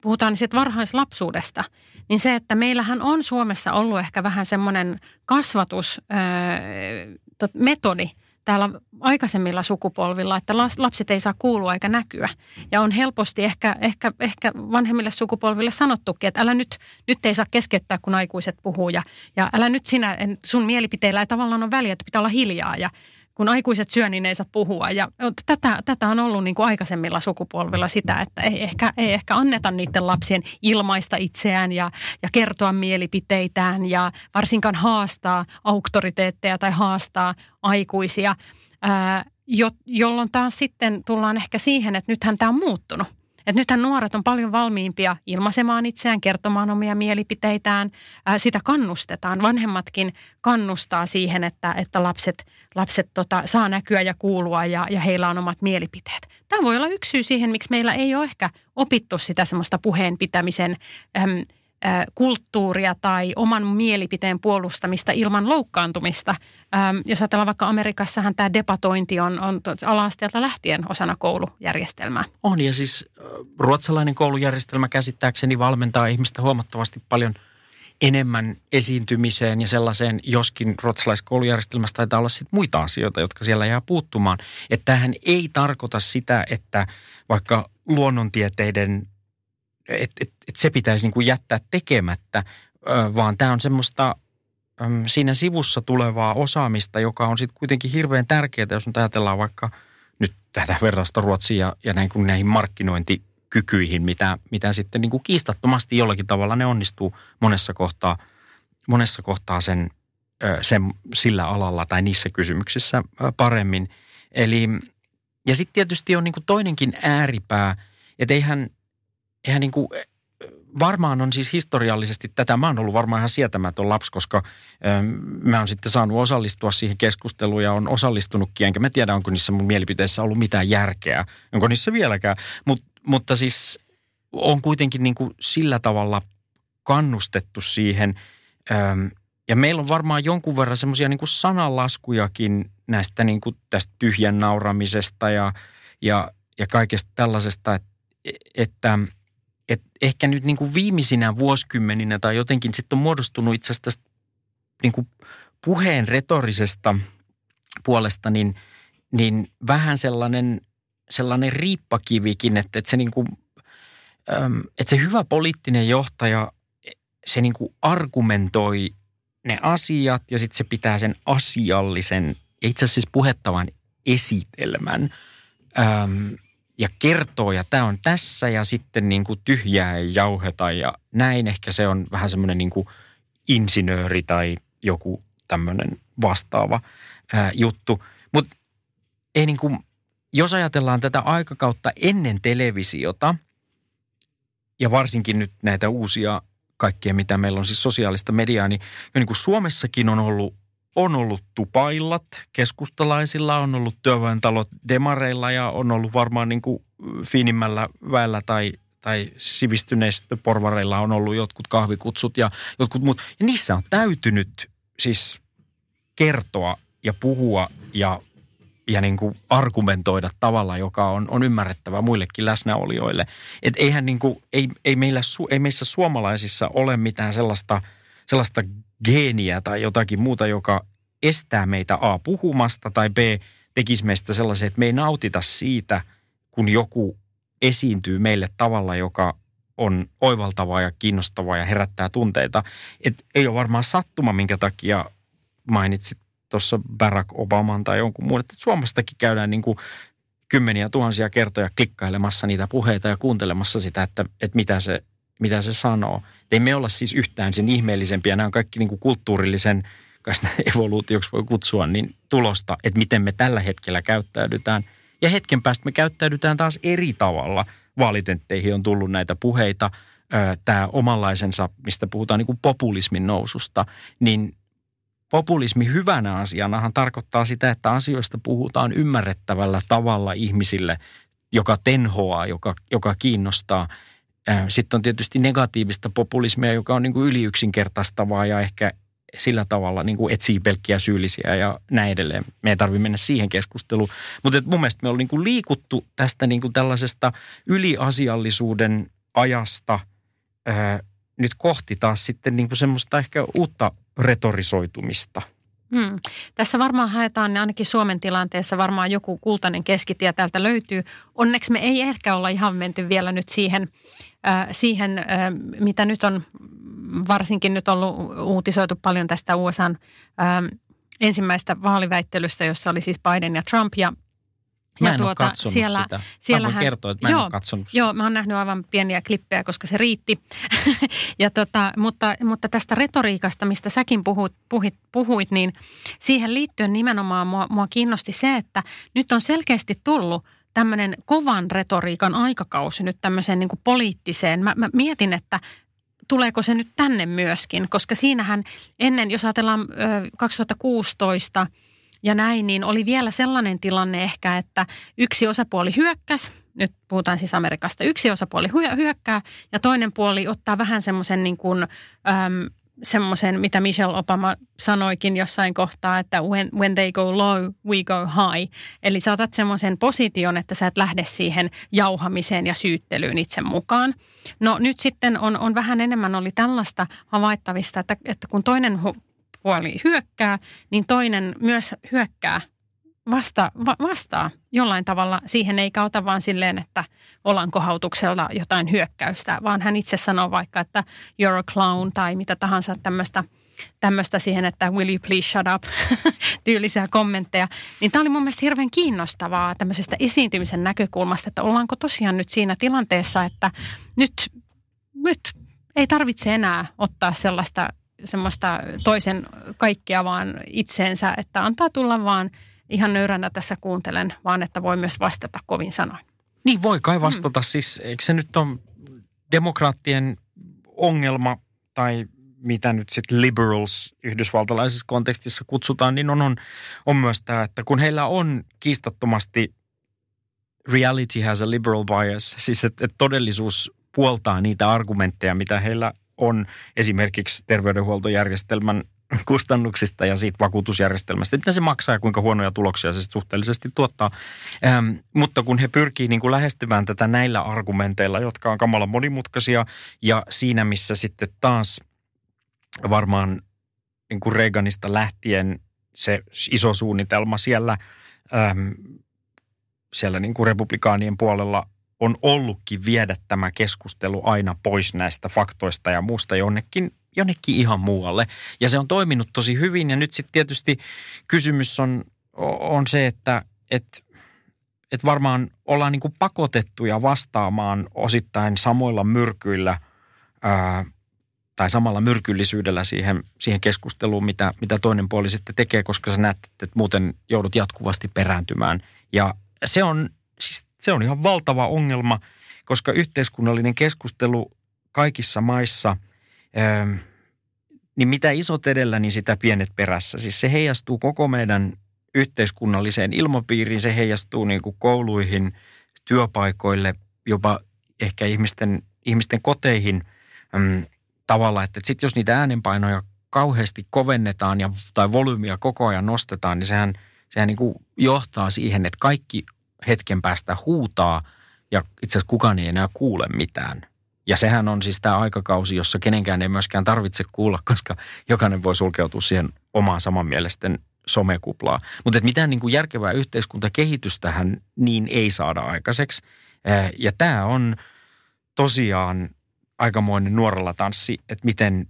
puhutaan siitä varhaislapsuudesta, niin se, että meillähän on Suomessa ollut ehkä vähän semmoinen kasvatusmetodi, täällä aikaisemmilla sukupolvilla, että lapset ei saa kuulua eikä näkyä. Ja on helposti ehkä, ehkä, ehkä vanhemmille sukupolville sanottukin, että älä nyt, nyt ei saa keskeyttää, kun aikuiset puhuu. Ja, ja älä nyt sinä, sun mielipiteillä ei tavallaan ole väliä, että pitää olla hiljaa. Ja kun aikuiset syö, niin ei saa puhua. Ja tätä, tätä on ollut niin kuin aikaisemmilla sukupolvilla sitä, että ei ehkä, ei ehkä anneta niiden lapsien ilmaista itseään ja, ja kertoa mielipiteitään ja varsinkaan haastaa auktoriteetteja tai haastaa aikuisia, ää, jo, jolloin taas sitten tullaan ehkä siihen, että nythän tämä on muuttunut. Että nythän nuoret on paljon valmiimpia ilmaisemaan itseään, kertomaan omia mielipiteitään. Ää, sitä kannustetaan. Vanhemmatkin kannustaa siihen, että, että lapset, lapset tota, saa näkyä ja kuulua ja, ja heillä on omat mielipiteet. Tämä voi olla yksi syy siihen, miksi meillä ei ole ehkä opittu sitä semmoista puheen pitämisen äm, kulttuuria tai oman mielipiteen puolustamista ilman loukkaantumista. Jos ajatellaan vaikka Amerikassahan tämä debatointi on, on ala-asteelta lähtien osana koulujärjestelmää. On ja siis ruotsalainen koulujärjestelmä käsittääkseni valmentaa ihmistä huomattavasti paljon enemmän esiintymiseen ja sellaiseen, joskin ruotsalaiskoulujärjestelmässä taitaa olla sit muita asioita, jotka siellä jää puuttumaan. Että tämähän ei tarkoita sitä, että vaikka luonnontieteiden että et, et se pitäisi niin kuin jättää tekemättä, vaan tämä on semmoista siinä sivussa tulevaa osaamista, joka on sitten kuitenkin hirveän tärkeää, jos nyt ajatellaan vaikka nyt tätä verrasta Ruotsiin ja, ja näin kuin näihin markkinointikykyihin, mitä, mitä sitten niin kuin kiistattomasti jollakin tavalla ne onnistuu monessa kohtaa, monessa kohtaa sen, sen sillä alalla tai niissä kysymyksissä paremmin. Eli, ja sitten tietysti on niin kuin toinenkin ääripää, että eihän – eihän niin kuin, varmaan on siis historiallisesti tätä, mä oon ollut varmaan ihan sietämätön lapsi, koska ö, mä oon sitten saanut osallistua siihen keskusteluun ja on osallistunutkin, enkä mä tiedä, onko niissä mun mielipiteissä ollut mitään järkeä, onko niissä vieläkään, Mut, mutta siis on kuitenkin niin kuin sillä tavalla kannustettu siihen, ö, ja meillä on varmaan jonkun verran semmoisia niin sananlaskujakin näistä niin kuin tästä tyhjän nauramisesta ja, ja, ja kaikesta tällaisesta, että, että – et ehkä nyt niin kuin viimeisinä vuosikymmeninä tai jotenkin sitten on muodostunut itse asiassa tästä niin kuin puheen retorisesta puolesta, niin, niin vähän sellainen, sellainen riippakivikin, että, että, se niin kuin, että se hyvä poliittinen johtaja, se niin kuin argumentoi ne asiat ja sitten se pitää sen asiallisen itse asiassa puhettavan esitelmän ja kertoo ja tämä on tässä ja sitten niin kuin tyhjää ei jauheta ja näin. Ehkä se on vähän semmoinen niin kuin insinööri tai joku tämmöinen vastaava ää, juttu. Mutta ei niin kuin, jos ajatellaan tätä aikakautta ennen televisiota ja varsinkin nyt näitä uusia kaikkia, mitä meillä on siis sosiaalista mediaa, niin, niin kuin Suomessakin on ollut on ollut tupaillat keskustalaisilla, on ollut työväentalot demareilla ja on ollut varmaan niin kuin fiinimmällä väellä tai, tai sivistyneistä porvareilla on ollut jotkut kahvikutsut ja jotkut muut. Ja niissä on täytynyt siis kertoa ja puhua ja, ja niin kuin argumentoida tavalla, joka on, on ymmärrettävä muillekin läsnäolijoille. Et eihän niin kuin, ei, ei, meillä, ei meissä suomalaisissa ole mitään sellaista, sellaista geeniä tai jotakin muuta, joka estää meitä A puhumasta tai B tekisi meistä sellaisen, että me ei nautita siitä, kun joku esiintyy meille tavalla, joka on oivaltavaa ja kiinnostavaa ja herättää tunteita. Et ei ole varmaan sattuma, minkä takia mainitsit tuossa Barack Obaman tai jonkun muun, että Suomestakin käydään niin kuin kymmeniä tuhansia kertoja klikkailemassa niitä puheita ja kuuntelemassa sitä, että, että mitä se mitä se sanoo. Ei me olla siis yhtään sen ihmeellisempiä. Nämä on kaikki niin kuin kulttuurillisen, kai sitä (laughs) evoluutioksi voi kutsua, niin tulosta, että miten me tällä hetkellä käyttäydytään. Ja hetken päästä me käyttäydytään taas eri tavalla. Vaalitentteihin on tullut näitä puheita. Tämä omanlaisensa, mistä puhutaan niin kuin populismin noususta, niin populismi hyvänä asianahan tarkoittaa sitä, että asioista puhutaan ymmärrettävällä tavalla ihmisille, joka tenhoaa, joka, joka kiinnostaa – sitten on tietysti negatiivista populismia, joka on niin kuin yliyksinkertaistavaa ja ehkä sillä tavalla niin kuin etsii pelkkiä syyllisiä ja näin edelleen. Me ei tarvitse mennä siihen keskusteluun. Mutta mun mielestä me ollaan niin kuin liikuttu tästä niin kuin tällaisesta yliasiallisuuden ajasta ää, äh, nyt kohti taas sitten niin kuin semmoista ehkä uutta retorisoitumista – Hmm. Tässä varmaan haetaan ainakin Suomen tilanteessa varmaan joku kultainen keskitie täältä löytyy. Onneksi me ei ehkä olla ihan menty vielä nyt siihen, äh, siihen äh, mitä nyt on varsinkin nyt ollut uutisoitu paljon tästä USAn äh, ensimmäistä vaaliväittelystä, jossa oli siis Biden ja Trump ja Mä en ja tuota, ole katsonut siellä, sitä. Mä voin kertoa, että mä joo, en ole katsonut sitä. Joo, mä oon nähnyt aivan pieniä klippejä, koska se riitti. (laughs) ja tota, mutta, mutta tästä retoriikasta, mistä säkin puhuit, puhuit, puhuit, niin siihen liittyen nimenomaan mua, mua kiinnosti se, että nyt on selkeästi tullut tämmöinen kovan retoriikan aikakausi nyt tämmöiseen niin kuin poliittiseen. Mä, mä mietin, että tuleeko se nyt tänne myöskin, koska siinähän ennen, jos ajatellaan ö, 2016 ja näin, niin oli vielä sellainen tilanne ehkä, että yksi osapuoli hyökkäsi, nyt puhutaan siis Amerikasta, yksi osapuoli hyökkää ja toinen puoli ottaa vähän semmoisen niin kuin, äm, semmoisen, mitä Michelle Obama sanoikin jossain kohtaa, että when, when they go low, we go high. Eli sä otat semmoisen position, että sä et lähde siihen jauhamiseen ja syyttelyyn itse mukaan. No nyt sitten on, on vähän enemmän oli tällaista havaittavista, että, että kun toinen puoli hyökkää, niin toinen myös hyökkää vasta, va, vastaa jollain tavalla siihen, eikä ota vaan silleen, että ollaan kohautuksella jotain hyökkäystä, vaan hän itse sanoo vaikka, että you're a clown tai mitä tahansa tämmöistä tämmöistä siihen, että will you please shut up, (laughs) tyylisiä kommentteja. Niin tämä oli mun mielestä hirveän kiinnostavaa tämmöisestä esiintymisen näkökulmasta, että ollaanko tosiaan nyt siinä tilanteessa, että nyt, nyt ei tarvitse enää ottaa sellaista semmoista toisen kaikkea vaan itseensä, että antaa tulla vaan – ihan nöyränä tässä kuuntelen, vaan että voi myös vastata kovin sanoin. Niin voi kai vastata. Hmm. Siis eikö se nyt ole demokraattien ongelma tai mitä nyt sitten liberals yhdysvaltalaisessa kontekstissa kutsutaan, niin on, on, on myös tämä, että kun heillä on kiistattomasti reality has a liberal bias, siis että et todellisuus puoltaa niitä argumentteja, mitä heillä on esimerkiksi terveydenhuoltojärjestelmän (laughs) kustannuksista ja siitä vakuutusjärjestelmästä, mitä se maksaa ja kuinka huonoja tuloksia se suhteellisesti tuottaa. Ähm, mutta kun he pyrkii niin kuin lähestymään tätä näillä argumenteilla, jotka on kamala monimutkaisia ja siinä missä sitten taas varmaan niin kuin Reaganista lähtien se iso suunnitelma siellä, ähm, siellä niin kuin republikaanien puolella on ollutkin viedä tämä keskustelu aina pois näistä faktoista ja muusta jonnekin jonnekin ihan muualle. Ja se on toiminut tosi hyvin ja nyt sitten tietysti kysymys on, on se, että et, et varmaan ollaan niin kuin pakotettuja vastaamaan osittain samoilla myrkyillä ää, tai samalla myrkyllisyydellä siihen, siihen keskusteluun, mitä, mitä toinen puoli sitten tekee, koska sä näet, että muuten joudut jatkuvasti perääntymään. Ja se on, siis se on ihan valtava ongelma, koska yhteiskunnallinen keskustelu kaikissa maissa – Öö, niin mitä isot edellä, niin sitä pienet perässä. Siis se heijastuu koko meidän yhteiskunnalliseen ilmapiiriin, se heijastuu niin kuin kouluihin, työpaikoille, jopa ehkä ihmisten, ihmisten koteihin äm, tavalla, että sitten jos niitä äänenpainoja kauheasti kovennetaan ja, tai volyymiä koko ajan nostetaan, niin sehän, sehän niin kuin johtaa siihen, että kaikki hetken päästä huutaa ja itse asiassa kukaan ei enää kuule mitään. Ja sehän on siis tämä aikakausi, jossa kenenkään ei myöskään tarvitse kuulla, koska jokainen voi sulkeutua siihen omaan samanmielisten somekuplaa. Mutta mitään niin kuin järkevää yhteiskuntakehitystähän niin ei saada aikaiseksi. Ja tämä on tosiaan aikamoinen nuorella tanssi, että miten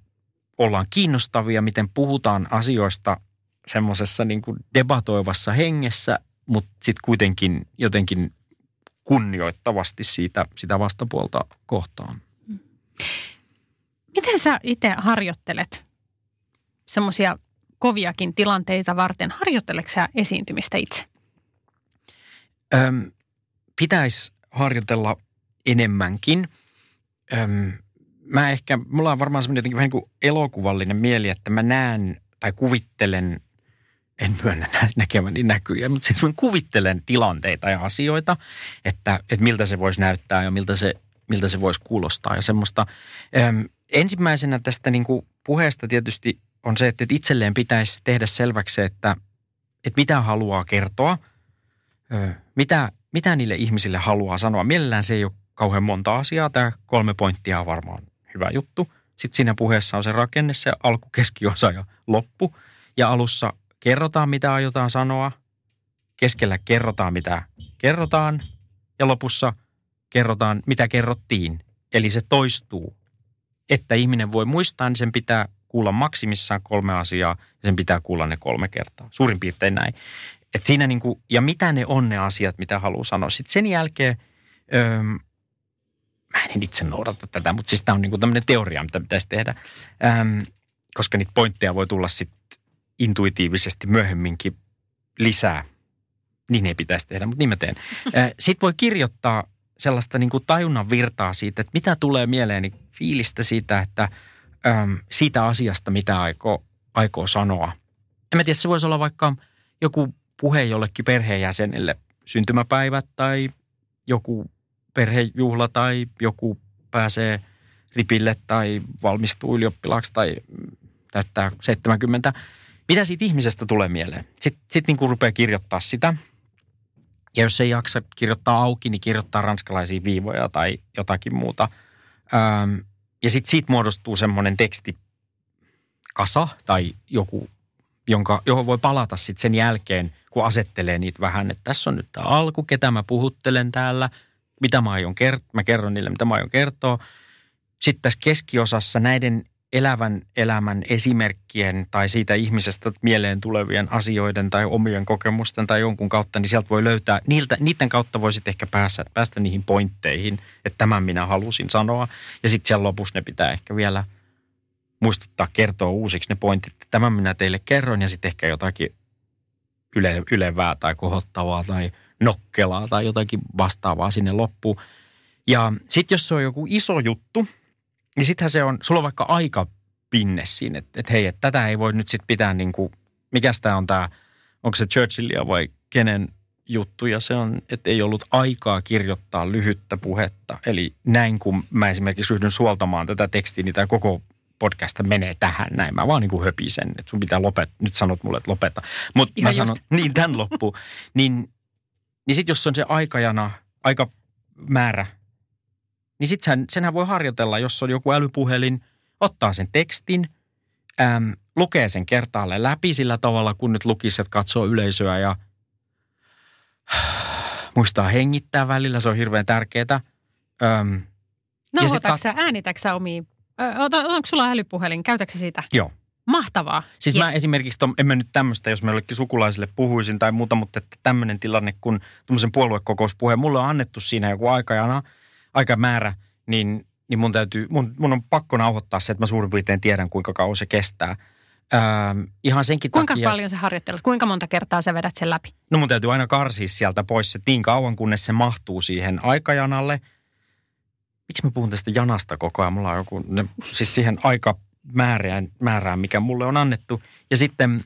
ollaan kiinnostavia, miten puhutaan asioista semmoisessa niin kuin debatoivassa hengessä, mutta sitten kuitenkin jotenkin kunnioittavasti siitä, sitä vastapuolta kohtaan. Miten sä itse harjoittelet semmoisia koviakin tilanteita varten? Harjoitteleeko sä esiintymistä itse? Öm, pitäisi harjoitella enemmänkin. Öm, mä ehkä, mulla on varmaan semmoinen jotenkin vähän niin kuin elokuvallinen mieli, että mä näen tai kuvittelen – en myönnä näkeväni näkyjä, mutta siis mä kuvittelen tilanteita ja asioita, että, että miltä se voisi näyttää ja miltä se, miltä se voisi kuulostaa. Ja semmoista, äm, ensimmäisenä tästä niin kuin puheesta tietysti on se, että itselleen pitäisi tehdä selväksi se, että, että mitä haluaa kertoa, mitä, mitä niille ihmisille haluaa sanoa. Mielellään se ei ole kauhean monta asiaa. Tämä kolme pointtia on varmaan hyvä juttu. Sitten siinä puheessa on se rakenne, se alku, keskiosa ja loppu. Ja alussa kerrotaan, mitä aiotaan sanoa, keskellä kerrotaan, mitä kerrotaan ja lopussa kerrotaan, mitä kerrottiin. Eli se toistuu. Että ihminen voi muistaa, niin sen pitää kuulla maksimissaan kolme asiaa ja sen pitää kuulla ne kolme kertaa. Suurin piirtein näin. Et siinä niinku, ja mitä ne on ne asiat, mitä haluaa sanoa. Sitten sen jälkeen, öö, mä en itse noudata tätä, mutta siis tämä on niinku tämmöinen teoria, mitä pitäisi tehdä. Öö, koska niitä pointteja voi tulla sitten intuitiivisesti myöhemminkin lisää. Niin ei pitäisi tehdä, mutta niin mä teen. Sitten voi kirjoittaa sellaista niin kuin tajunnan virtaa siitä, että mitä tulee mieleeni fiilistä siitä, että äm, siitä asiasta, mitä aikoo, aikoo sanoa. En mä tiedä, se voisi olla vaikka joku puhe jollekin perheenjäsenelle, syntymäpäivät tai joku perhejuhla tai joku pääsee ripille tai valmistuu ylioppilaaksi tai täyttää 70. Mitä siitä ihmisestä tulee mieleen? Sitten sit niin kuin rupeaa kirjoittaa sitä. Ja jos ei jaksa kirjoittaa auki, niin kirjoittaa ranskalaisia viivoja tai jotakin muuta. Öm, ja sitten siitä muodostuu semmoinen tekstikasa tai joku, jonka, johon voi palata sitten sen jälkeen, kun asettelee niitä vähän, että tässä on nyt tämä alku, ketä mä puhuttelen täällä, mitä mä aion kertoa, mä kerron niille, mitä mä aion kertoa. Sitten tässä keskiosassa näiden elävän elämän esimerkkien tai siitä ihmisestä mieleen tulevien asioiden tai omien kokemusten tai jonkun kautta, niin sieltä voi löytää, niiltä, niiden kautta voisit ehkä päästä, päästä niihin pointteihin, että tämän minä halusin sanoa. Ja sitten siellä lopussa ne pitää ehkä vielä muistuttaa, kertoa uusiksi ne pointit, että tämän minä teille kerron ja sitten ehkä jotakin yle, ylevää tai kohottavaa tai nokkelaa tai jotakin vastaavaa sinne loppuun. Ja sitten jos se on joku iso juttu – niin sittenhän se on, sulla on vaikka aika pinne siinä, että, että hei, että tätä ei voi nyt sitten pitää niin kuin, mikäs tämä on tämä, onko se Churchillia vai kenen juttu, ja se on, että ei ollut aikaa kirjoittaa lyhyttä puhetta. Eli näin kun mä esimerkiksi ryhdyn suoltamaan tätä tekstiä, niin tämä koko podcast menee tähän näin. Mä vaan niin kuin höpisen, että sun pitää lopettaa. Nyt sanot mulle, että lopeta. Mutta mä sanon, niin tämän loppu. niin, niin sitten jos on se aikajana, aika määrä, niin sitten sen, senhän voi harjoitella, jos on joku älypuhelin, ottaa sen tekstin, äm, lukee sen kertaalle läpi sillä tavalla, kun nyt lukisi, että katsoo yleisöä ja (sighs) muistaa hengittää välillä, se on hirveän tärkeää. Öm, no, ja sä, äänitäksä omiin, onko sulla älypuhelin, käytäksä sitä? Joo. Mahtavaa. Siis yes. mä esimerkiksi, tom, en mä nyt tämmöistä, jos mä jollekin sukulaisille puhuisin tai muuta, mutta että tämmöinen tilanne, kun tuommoisen puoluekokouspuheen, mulle on annettu siinä joku aikajana – aikamäärä, niin, niin mun, täytyy, mun, mun on pakko nauhoittaa se, että mä suurin piirtein tiedän, kuinka kauan se kestää. Ähm, ihan senkin Kuinka takia, paljon sä harjoittelet? Kuinka monta kertaa sä vedät sen läpi? No mun täytyy aina karsia sieltä pois se niin kauan, kunnes se mahtuu siihen aikajanalle. Miksi mä puhun tästä janasta koko ajan? Mulla on joku, ne, siis siihen aikamäärään, määrään, mikä mulle on annettu. Ja sitten,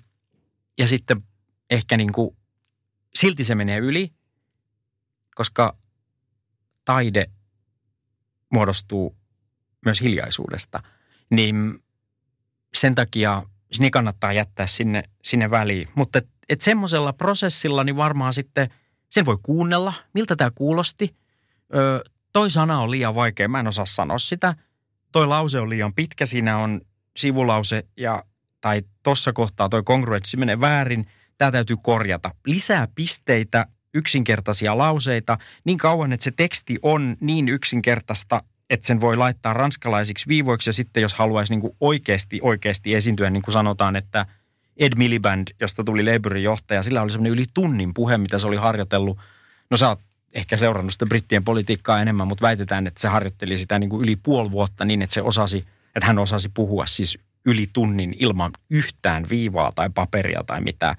ja sitten ehkä niin kuin, silti se menee yli, koska taide muodostuu myös hiljaisuudesta, niin sen takia niin kannattaa jättää sinne, sinne väliin. Mutta et, et semmoisella prosessilla niin varmaan sitten sen voi kuunnella, miltä tämä kuulosti. Ö, toi sana on liian vaikea, mä en osaa sanoa sitä. Toi lause on liian pitkä, siinä on sivulause ja tai tuossa kohtaa toi kongruenssi menee väärin. Tämä täytyy korjata. Lisää pisteitä yksinkertaisia lauseita niin kauan, että se teksti on niin yksinkertaista, että sen voi laittaa ranskalaisiksi viivoiksi ja sitten jos haluaisi niin kuin oikeasti, oikeasti esiintyä, niin kuin sanotaan, että Ed Miliband, josta tuli Labourin johtaja, sillä oli semmoinen yli tunnin puhe, mitä se oli harjoitellut. No sä oot ehkä seurannut sitä brittien politiikkaa enemmän, mutta väitetään, että se harjoitteli sitä niin kuin yli puoli vuotta niin, että se osasi, että hän osasi puhua siis yli tunnin ilman yhtään viivaa tai paperia tai mitään.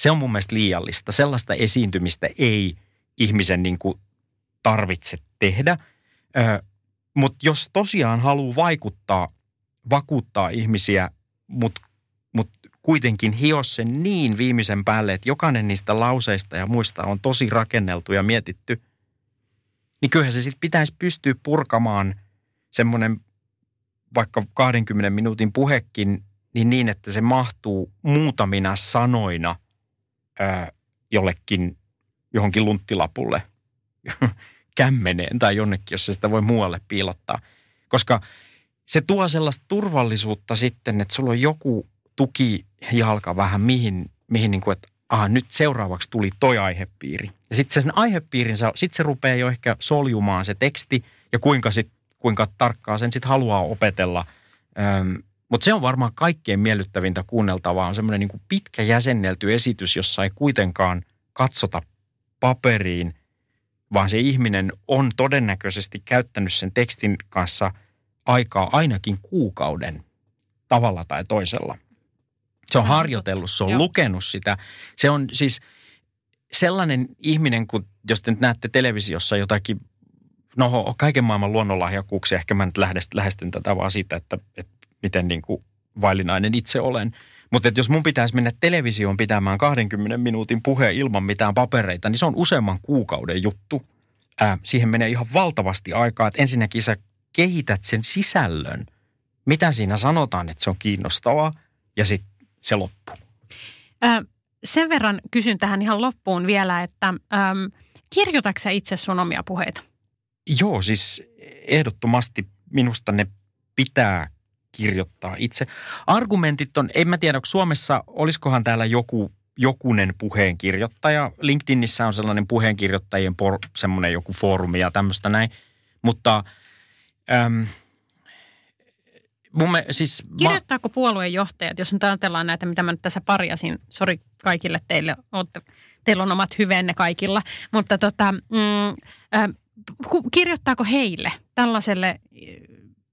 Se on mun mielestä liiallista. Sellaista esiintymistä ei ihmisen niin kuin tarvitse tehdä. Mutta jos tosiaan haluaa vaikuttaa, vakuuttaa ihmisiä, mutta mut kuitenkin hio sen niin viimeisen päälle, että jokainen niistä lauseista ja muista on tosi rakenneltu ja mietitty, niin kyllähän se sitten pitäisi pystyä purkamaan semmoinen vaikka 20 minuutin puhekin niin niin, että se mahtuu muutamina sanoina – jollekin johonkin lunttilapulle (laughs) kämmeneen tai jonnekin, jos se sitä voi muualle piilottaa. Koska se tuo sellaista turvallisuutta sitten, että sulla on joku tukijalka vähän mihin, mihin niin kuin, että aha, nyt seuraavaksi tuli toi aihepiiri. Ja sitten sen aihepiirin, sitten se rupeaa jo ehkä soljumaan se teksti ja kuinka, sit, kuinka tarkkaa sen sitten haluaa opetella. Öm, mutta se on varmaan kaikkein miellyttävintä kuunneltavaa, on semmoinen niin pitkä jäsennelty esitys, jossa ei kuitenkaan katsota paperiin, vaan se ihminen on todennäköisesti käyttänyt sen tekstin kanssa aikaa ainakin kuukauden tavalla tai toisella. Se on harjoitellut, se on Joo. lukenut sitä. Se on siis, sellainen ihminen, kun jos te nyt näette televisiossa jotakin, no kaiken maailman luonnonlahjakkuuksia, ehkä mä nyt lähestyn tätä vaan siitä, että, että miten niin kuin vaillinainen itse olen. Mutta jos mun pitäisi mennä televisioon pitämään 20 minuutin puheen ilman mitään papereita, niin se on useamman kuukauden juttu. Ää, siihen menee ihan valtavasti aikaa, että ensinnäkin sä kehität sen sisällön. Mitä siinä sanotaan, että se on kiinnostavaa ja sitten se loppuu. Ää, sen verran kysyn tähän ihan loppuun vielä, että äm, kirjoitatko itse sun omia puheita? Joo, siis ehdottomasti minusta ne pitää kirjoittaa itse. Argumentit on, en mä tiedä, onko Suomessa, olisikohan täällä joku, jokunen puheenkirjoittaja. LinkedInissä on sellainen puheenkirjoittajien por, semmoinen joku foorumi ja tämmöistä näin. Mutta äm, Mun me, siis Kirjoittaako ma- puolueen johtajat, jos nyt ajatellaan näitä, mitä mä nyt tässä parjasin, sori kaikille teille, olette, teillä on omat hyvenne kaikilla, mutta tota, mm, äh, kirjoittaako heille, tällaiselle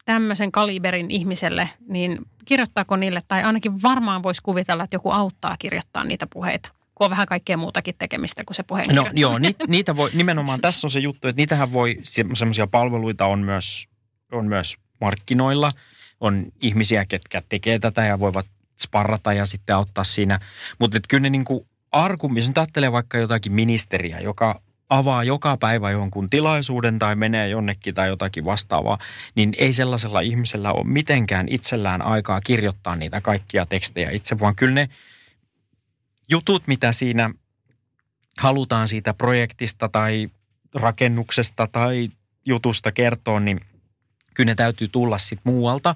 tämmöisen kaliberin ihmiselle, niin kirjoittaako niille, tai ainakin varmaan voisi kuvitella, että joku auttaa kirjoittaa niitä puheita. Kun on vähän kaikkea muutakin tekemistä kuin se puheen No joo, ni, niitä voi, nimenomaan tässä on se juttu, että niitähän voi, semmoisia palveluita on myös, on myös markkinoilla – on ihmisiä, ketkä tekee tätä ja voivat sparrata ja sitten auttaa siinä. Mutta kyllä ne niin kuin arkummin, jos nyt ajattelee vaikka jotakin ministeriä, joka avaa joka päivä jonkun tilaisuuden tai menee jonnekin tai jotakin vastaavaa, niin ei sellaisella ihmisellä ole mitenkään itsellään aikaa kirjoittaa niitä kaikkia tekstejä itse, vaan kyllä ne jutut, mitä siinä halutaan siitä projektista tai rakennuksesta tai jutusta kertoa, niin – kyllä ne täytyy tulla sitten muualta.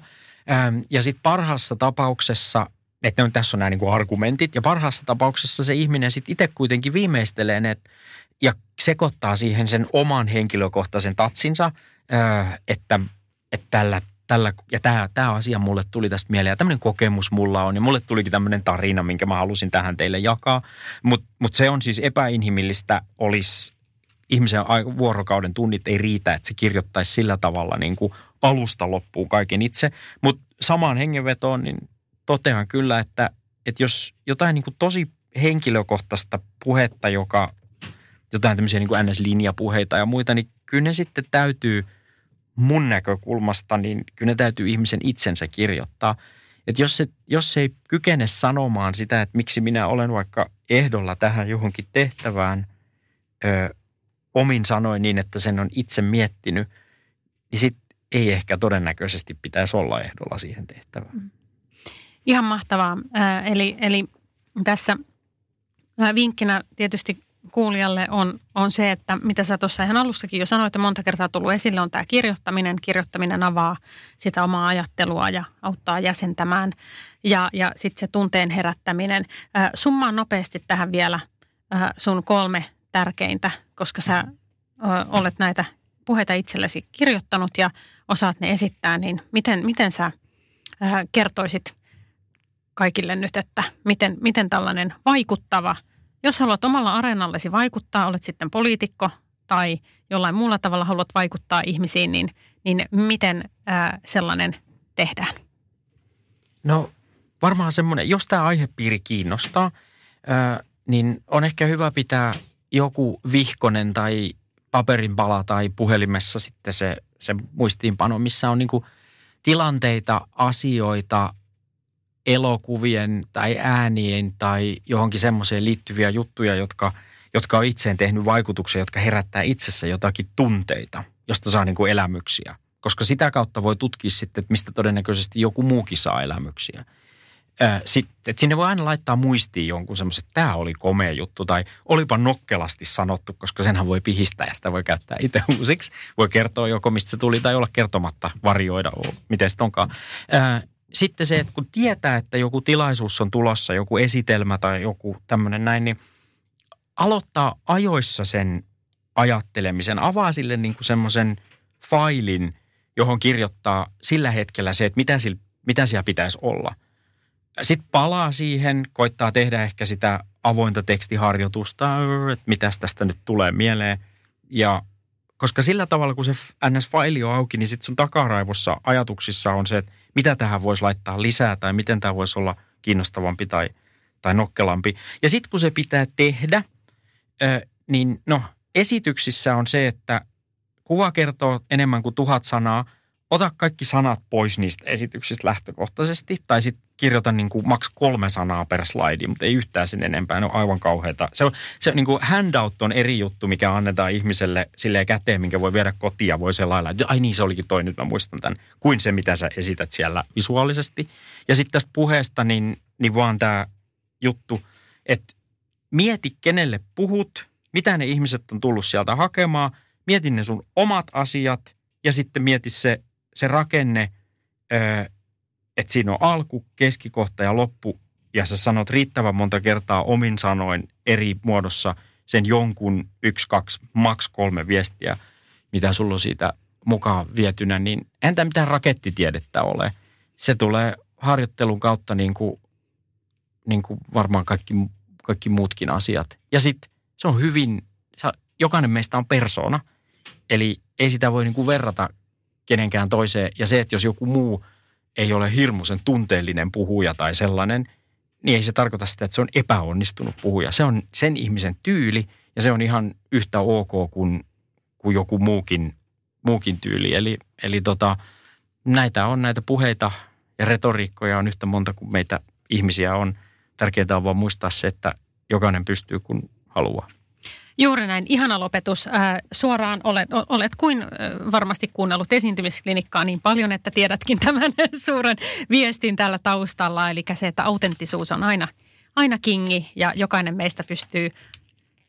Ähm, ja sitten parhaassa tapauksessa, että on, tässä on nämä niin kuin argumentit, ja parhaassa tapauksessa se ihminen sitten itse kuitenkin viimeistelee ne ja sekoittaa siihen sen oman henkilökohtaisen tatsinsa, että, että tällä, tällä, ja tämä, tämä asia mulle tuli tästä mieleen, ja tämmöinen kokemus mulla on, ja mulle tulikin tämmöinen tarina, minkä mä halusin tähän teille jakaa. Mutta mut se on siis epäinhimillistä, olisi ihmisen vuorokauden tunnit ei riitä, että se kirjoittaisi sillä tavalla niin kuin alusta loppuun kaiken itse. Mutta samaan hengenvetoon niin totean kyllä, että, että jos jotain niin kuin tosi henkilökohtaista puhetta, joka jotain tämmöisiä niin kuin NS-linjapuheita ja muita, niin kyllä ne sitten täytyy mun näkökulmasta, niin kyllä ne täytyy ihmisen itsensä kirjoittaa. Että jos se, jos se ei kykene sanomaan sitä, että miksi minä olen vaikka ehdolla tähän johonkin tehtävään ö, omin sanoin niin, että sen on itse miettinyt, niin sit ei ehkä todennäköisesti pitäisi olla ehdolla siihen tehtävään. Mm. Ihan mahtavaa. Eli, eli tässä vinkkinä tietysti kuulijalle on, on se, että mitä sä tuossa ihan alussakin jo sanoit, että monta kertaa tullut esille, on tämä kirjoittaminen. Kirjoittaminen avaa sitä omaa ajattelua ja auttaa jäsentämään. Ja, ja sitten se tunteen herättäminen. Summaan nopeasti tähän vielä sun kolme tärkeintä, koska sä olet näitä puheita itsellesi kirjoittanut ja osaat ne esittää, niin miten, miten sä kertoisit kaikille nyt, että miten, miten tällainen vaikuttava, jos haluat omalla areenallesi vaikuttaa, olet sitten poliitikko tai jollain muulla tavalla haluat vaikuttaa ihmisiin, niin, niin miten ää, sellainen tehdään? No varmaan semmoinen, jos tämä aihepiiri kiinnostaa, ää, niin on ehkä hyvä pitää joku vihkonen tai paperinpala tai puhelimessa sitten se, se muistiinpano, missä on niin kuin tilanteita, asioita, elokuvien tai äänien tai johonkin semmoiseen liittyviä juttuja, jotka, jotka on itseen tehnyt vaikutuksia, jotka herättää itsessä jotakin tunteita, josta saa niin kuin elämyksiä. Koska sitä kautta voi tutkia sitten, että mistä todennäköisesti joku muukin saa elämyksiä sitten, sinne voi aina laittaa muistiin jonkun semmoisen, että tämä oli komea juttu tai olipa nokkelasti sanottu, koska senhän voi pihistää ja sitä voi käyttää itse (laughs) uusiksi. Voi kertoa joko mistä se tuli tai olla kertomatta, varjoida, miten se onkaan. Sitten se, että kun tietää, että joku tilaisuus on tulossa, joku esitelmä tai joku tämmöinen näin, niin aloittaa ajoissa sen ajattelemisen. Avaa sille niin kuin semmoisen failin, johon kirjoittaa sillä hetkellä se, että mitä, sillä, mitä siellä pitäisi olla – sitten palaa siihen, koittaa tehdä ehkä sitä avointa tekstiharjoitusta, että mitä tästä nyt tulee mieleen. Ja koska sillä tavalla, kun se NS-faili on auki, niin sitten sun takaraivossa ajatuksissa on se, että mitä tähän voisi laittaa lisää tai miten tämä voisi olla kiinnostavampi tai, tai nokkelampi. Ja sitten kun se pitää tehdä, niin no esityksissä on se, että kuva kertoo enemmän kuin tuhat sanaa. Ota kaikki sanat pois niistä esityksistä lähtökohtaisesti. Tai sitten kirjoita niin kuin maks kolme sanaa per slide, mutta ei yhtään sen enempää. Ne on aivan kauheita. Se, on, se niin kuin handout on eri juttu, mikä annetaan ihmiselle silleen käteen, minkä voi viedä kotiin ja voi selailla. Ai niin, se olikin toi, nyt mä muistan tämän. Kuin se, mitä sä esität siellä visuaalisesti. Ja sitten tästä puheesta, niin, niin vaan tämä juttu, että mieti kenelle puhut, mitä ne ihmiset on tullut sieltä hakemaan, mieti ne sun omat asiat ja sitten mieti se, se rakenne, että siinä on alku, keskikohta ja loppu ja sä sanot riittävän monta kertaa omin sanoin eri muodossa sen jonkun yksi, kaksi, maks kolme viestiä, mitä sulla on siitä mukaan vietynä, niin entä mitään rakettitiedettä ole. Se tulee harjoittelun kautta niin kuin, niin kuin varmaan kaikki, kaikki muutkin asiat. Ja sitten se on hyvin, jokainen meistä on persona, eli ei sitä voi niin kuin verrata kenenkään toiseen. Ja se, että jos joku muu ei ole hirmuisen tunteellinen puhuja tai sellainen, niin ei se tarkoita sitä, että se on epäonnistunut puhuja. Se on sen ihmisen tyyli ja se on ihan yhtä ok kuin, kuin joku muukin, muukin tyyli. Eli, eli tota, näitä on näitä puheita ja retoriikkoja on yhtä monta kuin meitä ihmisiä on. Tärkeintä on vaan muistaa se, että jokainen pystyy kun haluaa. Juuri näin. Ihana lopetus. Äh, suoraan olet, olet kuin äh, varmasti kuunnellut esiintymisklinikkaa niin paljon, että tiedätkin (laughs) tämän suuren viestin täällä taustalla. Eli se, että autenttisuus on aina, aina kingi ja jokainen meistä pystyy,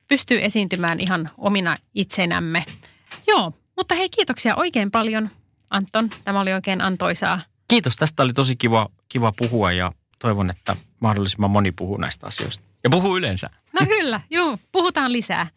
pystyy esiintymään ihan omina itsenämme. Joo, mutta hei kiitoksia oikein paljon Anton. Tämä oli oikein antoisaa. Kiitos. Tästä oli tosi kiva, kiva puhua ja toivon, että mahdollisimman moni puhuu näistä asioista. Ja puhuu yleensä. No kyllä, joo, puhutaan lisää.